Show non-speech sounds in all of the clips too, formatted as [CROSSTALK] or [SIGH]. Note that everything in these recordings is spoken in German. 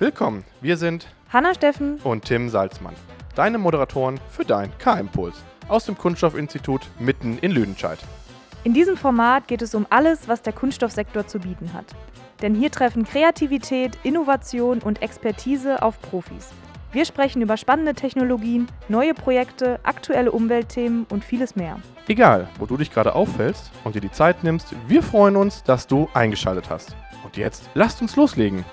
Willkommen, wir sind Hanna Steffen und Tim Salzmann, deine Moderatoren für dein K-Impuls aus dem Kunststoffinstitut mitten in Lüdenscheid. In diesem Format geht es um alles, was der Kunststoffsektor zu bieten hat. Denn hier treffen Kreativität, Innovation und Expertise auf Profis. Wir sprechen über spannende Technologien, neue Projekte, aktuelle Umweltthemen und vieles mehr. Egal, wo du dich gerade auffällst und dir die Zeit nimmst, wir freuen uns, dass du eingeschaltet hast. Und jetzt lasst uns loslegen.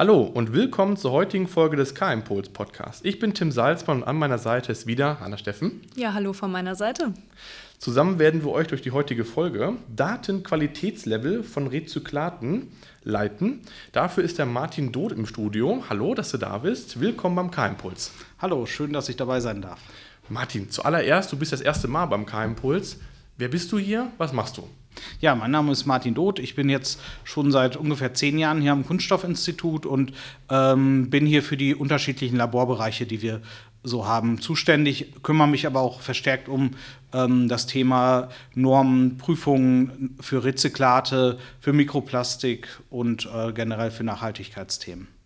Hallo und willkommen zur heutigen Folge des K-Impuls Podcasts. Ich bin Tim Salzmann und an meiner Seite ist wieder Hanna Steffen. Ja, hallo von meiner Seite. Zusammen werden wir euch durch die heutige Folge Datenqualitätslevel von Rezyklaten leiten. Dafür ist der Martin Doth im Studio. Hallo, dass du da bist. Willkommen beim K-Impuls. Hallo, schön, dass ich dabei sein darf. Martin, zuallererst, du bist das erste Mal beim K-Impuls. Wer bist du hier? Was machst du? Ja, mein Name ist Martin Doth. Ich bin jetzt schon seit ungefähr zehn Jahren hier am Kunststoffinstitut und ähm, bin hier für die unterschiedlichen Laborbereiche, die wir so haben, zuständig, kümmere mich aber auch verstärkt um ähm, das Thema Normen, Prüfungen für Rezyklate, für Mikroplastik und äh, generell für Nachhaltigkeitsthemen.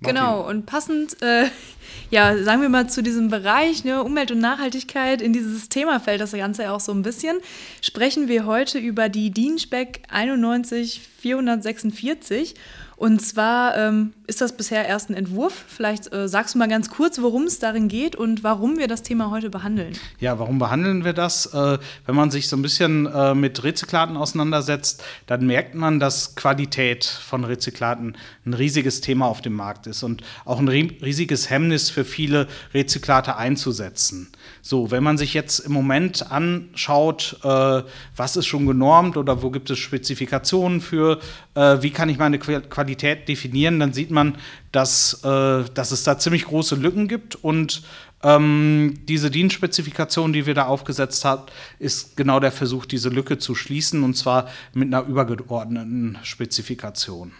Genau, und passend, äh, [LAUGHS] ja, sagen wir mal zu diesem Bereich ne, Umwelt und Nachhaltigkeit, in dieses Thema fällt das Ganze ja auch so ein bisschen, sprechen wir heute über die DIN Speck 446. Und zwar ähm, ist das bisher erst ein Entwurf. Vielleicht äh, sagst du mal ganz kurz, worum es darin geht und warum wir das Thema heute behandeln. Ja, warum behandeln wir das? Äh, wenn man sich so ein bisschen äh, mit Rezyklaten auseinandersetzt, dann merkt man, dass Qualität von Rezyklaten ein riesiges Thema auf dem Markt ist und auch ein riesiges Hemmnis für viele Rezyklate einzusetzen. So, wenn man sich jetzt im Moment anschaut, äh, was ist schon genormt oder wo gibt es Spezifikationen für, äh, wie kann ich meine Qualität definieren, dann sieht man, dass, äh, dass es da ziemlich große Lücken gibt und ähm, diese DIN-Spezifikation, die wir da aufgesetzt haben, ist genau der Versuch, diese Lücke zu schließen und zwar mit einer übergeordneten Spezifikation.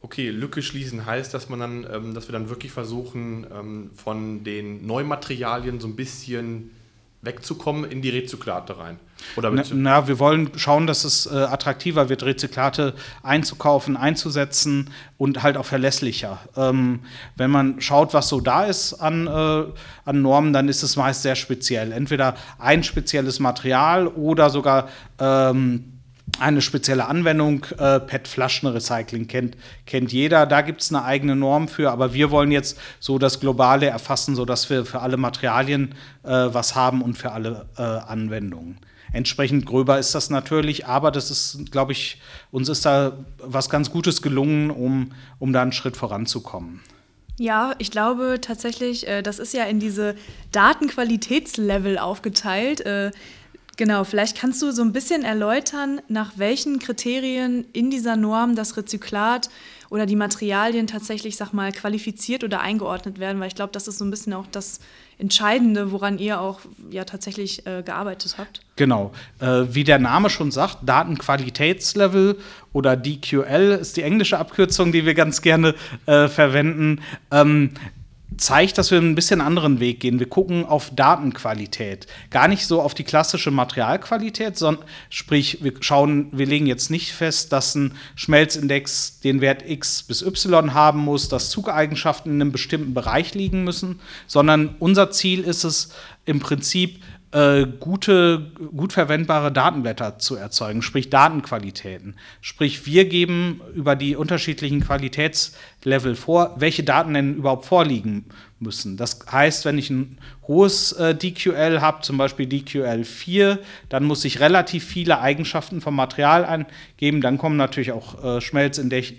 Okay, Lücke schließen heißt, dass man dann, ähm, dass wir dann wirklich versuchen, ähm, von den Neumaterialien so ein bisschen wegzukommen in die Rezyklate rein. Oder na, na, wir wollen schauen, dass es äh, attraktiver wird, Rezyklate einzukaufen, einzusetzen und halt auch verlässlicher. Ähm, wenn man schaut, was so da ist an, äh, an Normen, dann ist es meist sehr speziell. Entweder ein spezielles Material oder sogar ähm, eine spezielle Anwendung. Äh, PET-Flaschenrecycling kennt, kennt jeder. Da gibt es eine eigene Norm für, aber wir wollen jetzt so das Globale erfassen, sodass wir für alle Materialien äh, was haben und für alle äh, Anwendungen. Entsprechend gröber ist das natürlich, aber das ist, glaube ich, uns ist da was ganz Gutes gelungen, um, um da einen Schritt voranzukommen. Ja, ich glaube tatsächlich, äh, das ist ja in diese Datenqualitätslevel aufgeteilt. Genau, vielleicht kannst du so ein bisschen erläutern, nach welchen Kriterien in dieser Norm das Rezyklat oder die Materialien tatsächlich, sag mal, qualifiziert oder eingeordnet werden, weil ich glaube, das ist so ein bisschen auch das Entscheidende, woran ihr auch ja tatsächlich äh, gearbeitet habt. Genau, äh, wie der Name schon sagt, Datenqualitätslevel oder DQL ist die englische Abkürzung, die wir ganz gerne äh, verwenden. Ähm, zeigt, dass wir einen bisschen anderen Weg gehen. Wir gucken auf Datenqualität, gar nicht so auf die klassische Materialqualität, sondern sprich, wir schauen, wir legen jetzt nicht fest, dass ein Schmelzindex den Wert x bis y haben muss, dass Zugeigenschaften in einem bestimmten Bereich liegen müssen, sondern unser Ziel ist es im Prinzip äh, gute, gut verwendbare Datenblätter zu erzeugen, sprich Datenqualitäten. Sprich, wir geben über die unterschiedlichen Qualitätslevel vor, welche Daten denn überhaupt vorliegen müssen. Das heißt, wenn ich ein hohes äh, DQL habe, zum Beispiel DQL 4, dann muss ich relativ viele Eigenschaften vom Material angeben. Dann kommen natürlich auch äh, Schmelzindex,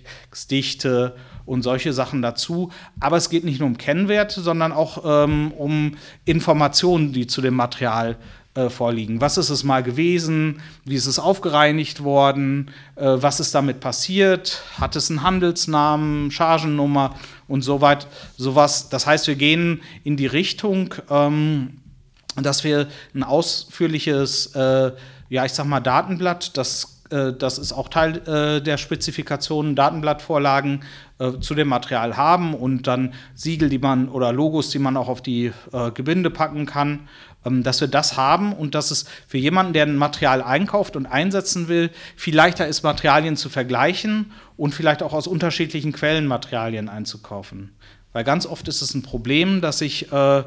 und solche Sachen dazu. Aber es geht nicht nur um Kennwerte, sondern auch ähm, um Informationen, die zu dem Material äh, vorliegen. Was ist es mal gewesen? Wie ist es aufgereinigt worden? Äh, was ist damit passiert? Hat es einen Handelsnamen, Chargennummer und so weit, sowas? Das heißt, wir gehen in die Richtung, ähm, dass wir ein ausführliches, äh, ja, ich sag mal, Datenblatt, das, das ist auch Teil äh, der Spezifikationen, Datenblattvorlagen äh, zu dem Material haben und dann Siegel, die man oder Logos, die man auch auf die äh, Gebinde packen kann, ähm, dass wir das haben und dass es für jemanden, der ein Material einkauft und einsetzen will, viel leichter ist, Materialien zu vergleichen und vielleicht auch aus unterschiedlichen Quellen Materialien einzukaufen. Weil ganz oft ist es ein Problem, dass ich äh,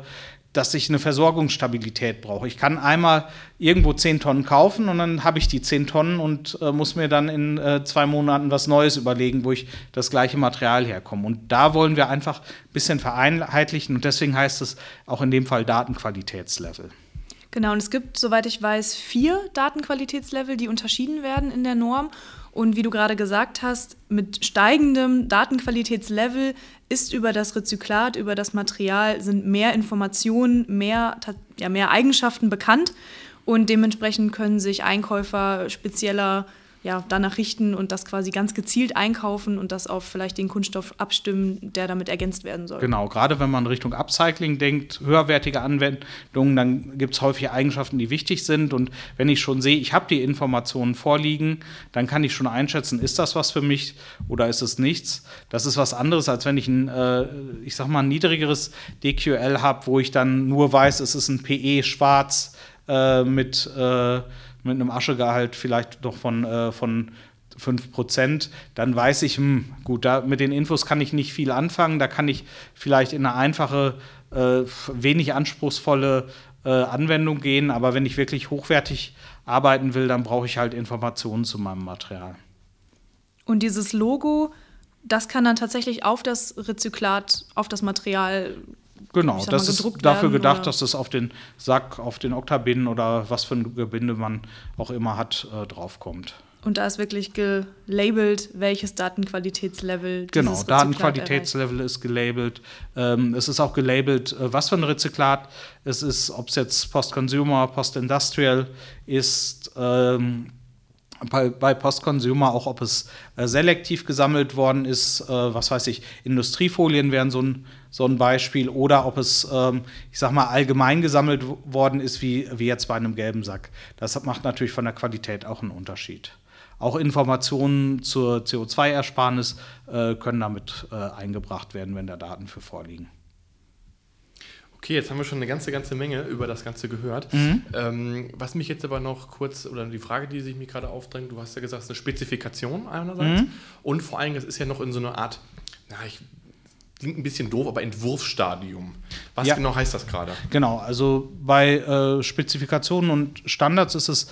dass ich eine Versorgungsstabilität brauche. Ich kann einmal irgendwo 10 Tonnen kaufen und dann habe ich die 10 Tonnen und äh, muss mir dann in äh, zwei Monaten was Neues überlegen, wo ich das gleiche Material herkomme. Und da wollen wir einfach ein bisschen vereinheitlichen und deswegen heißt es auch in dem Fall Datenqualitätslevel. Genau, und es gibt, soweit ich weiß, vier Datenqualitätslevel, die unterschieden werden in der Norm. Und wie du gerade gesagt hast, mit steigendem Datenqualitätslevel ist über das Rezyklat, über das Material, sind mehr Informationen, mehr, ja, mehr Eigenschaften bekannt. Und dementsprechend können sich Einkäufer spezieller ja, danach richten und das quasi ganz gezielt einkaufen und das auf vielleicht den Kunststoff abstimmen, der damit ergänzt werden soll. Genau, gerade wenn man Richtung Upcycling denkt, höherwertige Anwendungen, dann gibt es häufig Eigenschaften, die wichtig sind. Und wenn ich schon sehe, ich habe die Informationen vorliegen, dann kann ich schon einschätzen, ist das was für mich oder ist es nichts. Das ist was anderes, als wenn ich ein, äh, ich sag mal, ein niedrigeres DQL habe, wo ich dann nur weiß, es ist ein PE schwarz äh, mit äh, mit einem Aschegehalt vielleicht noch von, äh, von 5%, dann weiß ich, hm, gut, da, mit den Infos kann ich nicht viel anfangen. Da kann ich vielleicht in eine einfache, äh, wenig anspruchsvolle äh, Anwendung gehen. Aber wenn ich wirklich hochwertig arbeiten will, dann brauche ich halt Informationen zu meinem Material. Und dieses Logo, das kann dann tatsächlich auf das Rezyklat, auf das Material Genau, das ist dafür gedacht, oder? dass das auf den Sack, auf den Oktabinden oder was für ein Gebinde man auch immer hat, äh, draufkommt. Und da ist wirklich gelabelt, welches Datenqualitätslevel Genau, Datenqualitätslevel ist gelabelt. Ähm, es ist auch gelabelt, äh, was für ein Rezyklat es ist, ob es jetzt Post-Consumer, Post-Industrial ist. Ähm, bei, bei Post-Consumer auch, ob es äh, selektiv gesammelt worden ist, äh, was weiß ich, Industriefolien wären so ein, so ein Beispiel, oder ob es, ähm, ich sag mal, allgemein gesammelt worden ist, wie, wie jetzt bei einem gelben Sack. Das macht natürlich von der Qualität auch einen Unterschied. Auch Informationen zur CO2-Ersparnis äh, können damit äh, eingebracht werden, wenn da Daten für vorliegen. Okay, jetzt haben wir schon eine ganze, ganze Menge über das Ganze gehört. Mhm. Ähm, was mich jetzt aber noch kurz, oder die Frage, die sich mir gerade aufdrängt, du hast ja gesagt, es ist eine Spezifikation einerseits mhm. und vor allem, es ist ja noch in so einer Art, na, ich klingt ein bisschen doof, aber Entwurfsstadium. Was ja. genau heißt das gerade? Genau, also bei äh, Spezifikationen und Standards ist es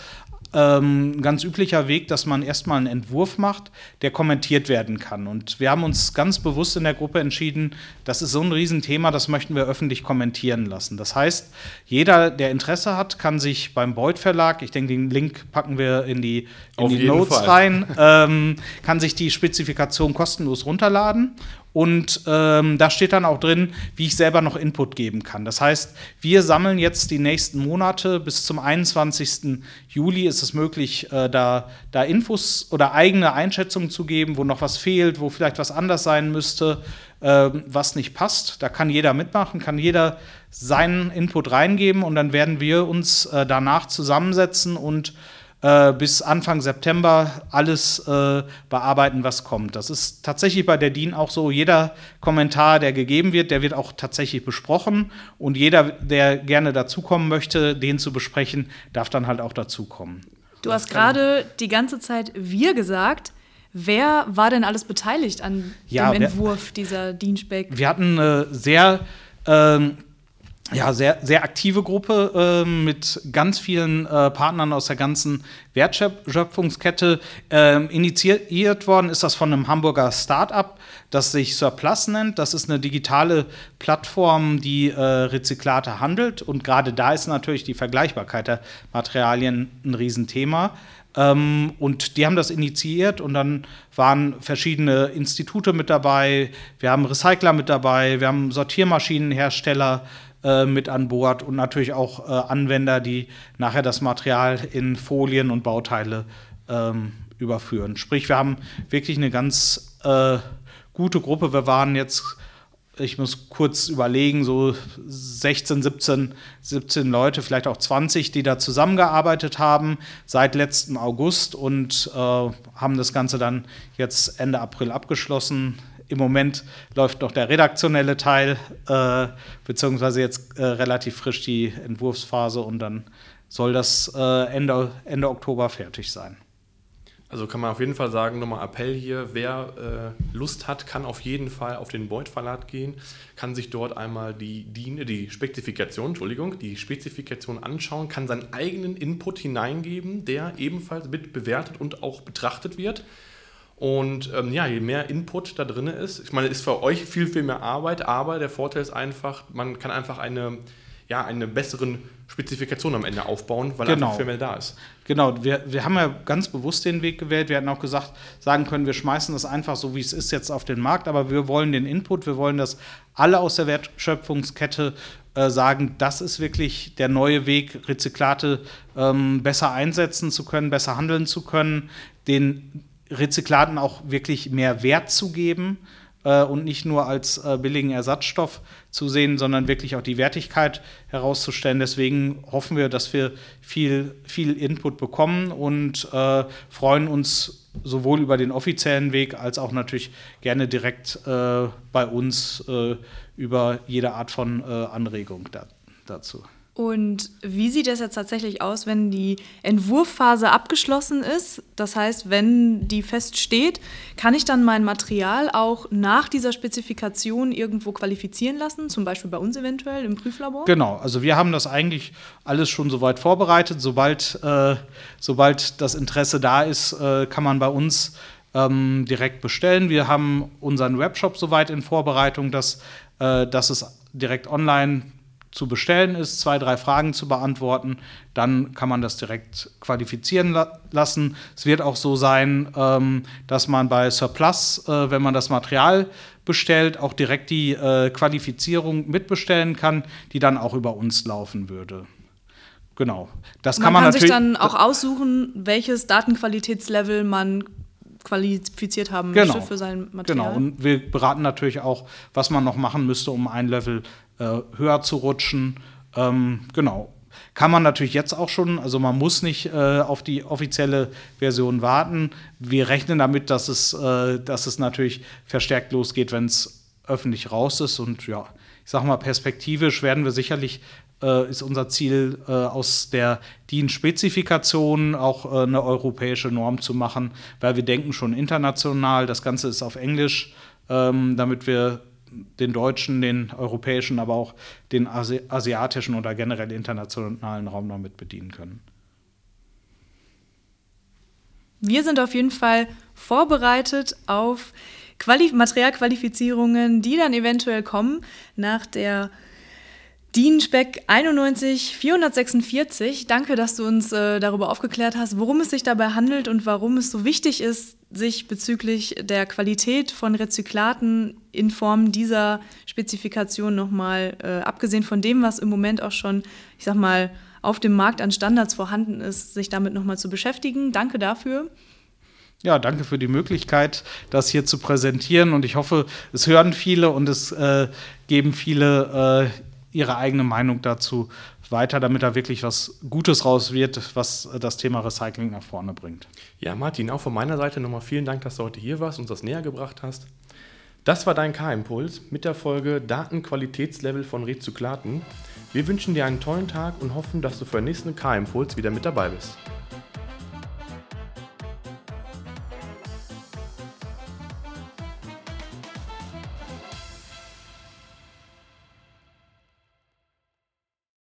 ähm, ganz üblicher Weg, dass man erstmal einen Entwurf macht, der kommentiert werden kann. Und wir haben uns ganz bewusst in der Gruppe entschieden, das ist so ein Riesenthema, das möchten wir öffentlich kommentieren lassen. Das heißt, jeder, der Interesse hat, kann sich beim Beuth Verlag, ich denke, den Link packen wir in die, in die Notes Fall. rein, ähm, kann sich die Spezifikation kostenlos runterladen und ähm, da steht dann auch drin, wie ich selber noch Input geben kann. Das heißt, wir sammeln jetzt die nächsten Monate. Bis zum 21. Juli ist es möglich, äh, da, da Infos oder eigene Einschätzungen zu geben, wo noch was fehlt, wo vielleicht was anders sein müsste, äh, was nicht passt. Da kann jeder mitmachen, kann jeder seinen Input reingeben und dann werden wir uns äh, danach zusammensetzen und äh, bis Anfang September alles äh, bearbeiten, was kommt. Das ist tatsächlich bei der DIN auch so. Jeder Kommentar, der gegeben wird, der wird auch tatsächlich besprochen. Und jeder, der gerne dazukommen möchte, den zu besprechen, darf dann halt auch dazukommen. Du hast gerade die ganze Zeit wir gesagt. Wer war denn alles beteiligt an ja, dem Entwurf dieser DIN-Spec? Wir hatten eine sehr ähm, ja, sehr, sehr aktive Gruppe äh, mit ganz vielen äh, Partnern aus der ganzen Wertschöpfungskette. Äh, initiiert worden ist das von einem Hamburger Start-up, das sich Surplus nennt. Das ist eine digitale Plattform, die äh, Rezyklate handelt. Und gerade da ist natürlich die Vergleichbarkeit der Materialien ein Riesenthema. Ähm, und die haben das initiiert und dann waren verschiedene Institute mit dabei, wir haben Recycler mit dabei, wir haben Sortiermaschinenhersteller äh, mit an Bord und natürlich auch äh, Anwender, die nachher das Material in Folien und Bauteile ähm, überführen. Sprich, wir haben wirklich eine ganz äh, gute Gruppe. Wir waren jetzt ich muss kurz überlegen, so 16, 17, 17 Leute, vielleicht auch 20, die da zusammengearbeitet haben seit letztem August und äh, haben das Ganze dann jetzt Ende April abgeschlossen. Im Moment läuft noch der redaktionelle Teil, äh, beziehungsweise jetzt äh, relativ frisch die Entwurfsphase und dann soll das äh, Ende, Ende Oktober fertig sein. Also kann man auf jeden Fall sagen, nochmal Appell hier, wer äh, Lust hat, kann auf jeden Fall auf den Beuth Verlag gehen, kann sich dort einmal die, die, die Spezifikation, Entschuldigung, die Spezifikation anschauen, kann seinen eigenen Input hineingeben, der ebenfalls mit bewertet und auch betrachtet wird. Und ähm, ja, je mehr Input da drin ist, ich meine, ist für euch viel, viel mehr Arbeit, aber der Vorteil ist einfach, man kann einfach eine, ja, eine besseren Spezifikation am Ende aufbauen, weil genau. einfach viel mehr da ist. Genau, wir, wir haben ja ganz bewusst den Weg gewählt. Wir hätten auch gesagt, sagen können, wir schmeißen das einfach so, wie es ist, jetzt auf den Markt, aber wir wollen den Input, wir wollen, dass alle aus der Wertschöpfungskette äh, sagen, das ist wirklich der neue Weg, Rezyklate ähm, besser einsetzen zu können, besser handeln zu können, den Rezyklaten auch wirklich mehr Wert zu geben äh, und nicht nur als äh, billigen Ersatzstoff zu sehen, sondern wirklich auch die Wertigkeit herauszustellen. Deswegen hoffen wir, dass wir viel, viel Input bekommen und äh, freuen uns sowohl über den offiziellen Weg als auch natürlich gerne direkt äh, bei uns äh, über jede Art von äh, Anregung da, dazu. Und wie sieht es jetzt tatsächlich aus, wenn die Entwurfphase abgeschlossen ist? Das heißt, wenn die feststeht, kann ich dann mein Material auch nach dieser Spezifikation irgendwo qualifizieren lassen, zum Beispiel bei uns eventuell im Prüflabor? Genau, also wir haben das eigentlich alles schon soweit vorbereitet. Sobald, äh, sobald das Interesse da ist, äh, kann man bei uns ähm, direkt bestellen. Wir haben unseren Webshop soweit in Vorbereitung, dass, äh, dass es direkt online zu bestellen ist, zwei, drei Fragen zu beantworten, dann kann man das direkt qualifizieren la lassen. Es wird auch so sein, ähm, dass man bei Surplus, äh, wenn man das Material bestellt, auch direkt die äh, Qualifizierung mitbestellen kann, die dann auch über uns laufen würde. Genau. Das man kann man kann natürlich sich dann auch aussuchen, welches Datenqualitätslevel man qualifiziert haben genau, möchte für sein Material. Genau, und wir beraten natürlich auch, was man noch machen müsste, um ein Level äh, höher zu rutschen. Ähm, genau. Kann man natürlich jetzt auch schon, also man muss nicht äh, auf die offizielle Version warten. Wir rechnen damit, dass es, äh, dass es natürlich verstärkt losgeht, wenn es öffentlich raus ist. Und ja, ich sag mal, perspektivisch werden wir sicherlich äh, ist unser Ziel, äh, aus der DIN-Spezifikation auch äh, eine europäische Norm zu machen, weil wir denken schon international. Das Ganze ist auf Englisch, ähm, damit wir den deutschen, den europäischen, aber auch den Asi asiatischen oder generell internationalen Raum damit bedienen können. Wir sind auf jeden Fall vorbereitet auf Quali Materialqualifizierungen, die dann eventuell kommen nach der DIN Speck 91 446. Danke, dass du uns äh, darüber aufgeklärt hast, worum es sich dabei handelt und warum es so wichtig ist, sich bezüglich der Qualität von Rezyklaten in Form dieser Spezifikation nochmal, äh, abgesehen von dem, was im Moment auch schon, ich sag mal, auf dem Markt an Standards vorhanden ist, sich damit nochmal zu beschäftigen. Danke dafür. Ja, danke für die Möglichkeit, das hier zu präsentieren. Und ich hoffe, es hören viele und es äh, geben viele äh, ihre eigene Meinung dazu weiter, damit da wirklich was Gutes raus wird, was das Thema Recycling nach vorne bringt. Ja, Martin, auch von meiner Seite nochmal vielen Dank, dass du heute hier warst und uns das näher gebracht hast. Das war dein K-Impuls mit der Folge Datenqualitätslevel von Rezyklaten. Wir wünschen dir einen tollen Tag und hoffen, dass du für den nächsten K-Impuls wieder mit dabei bist.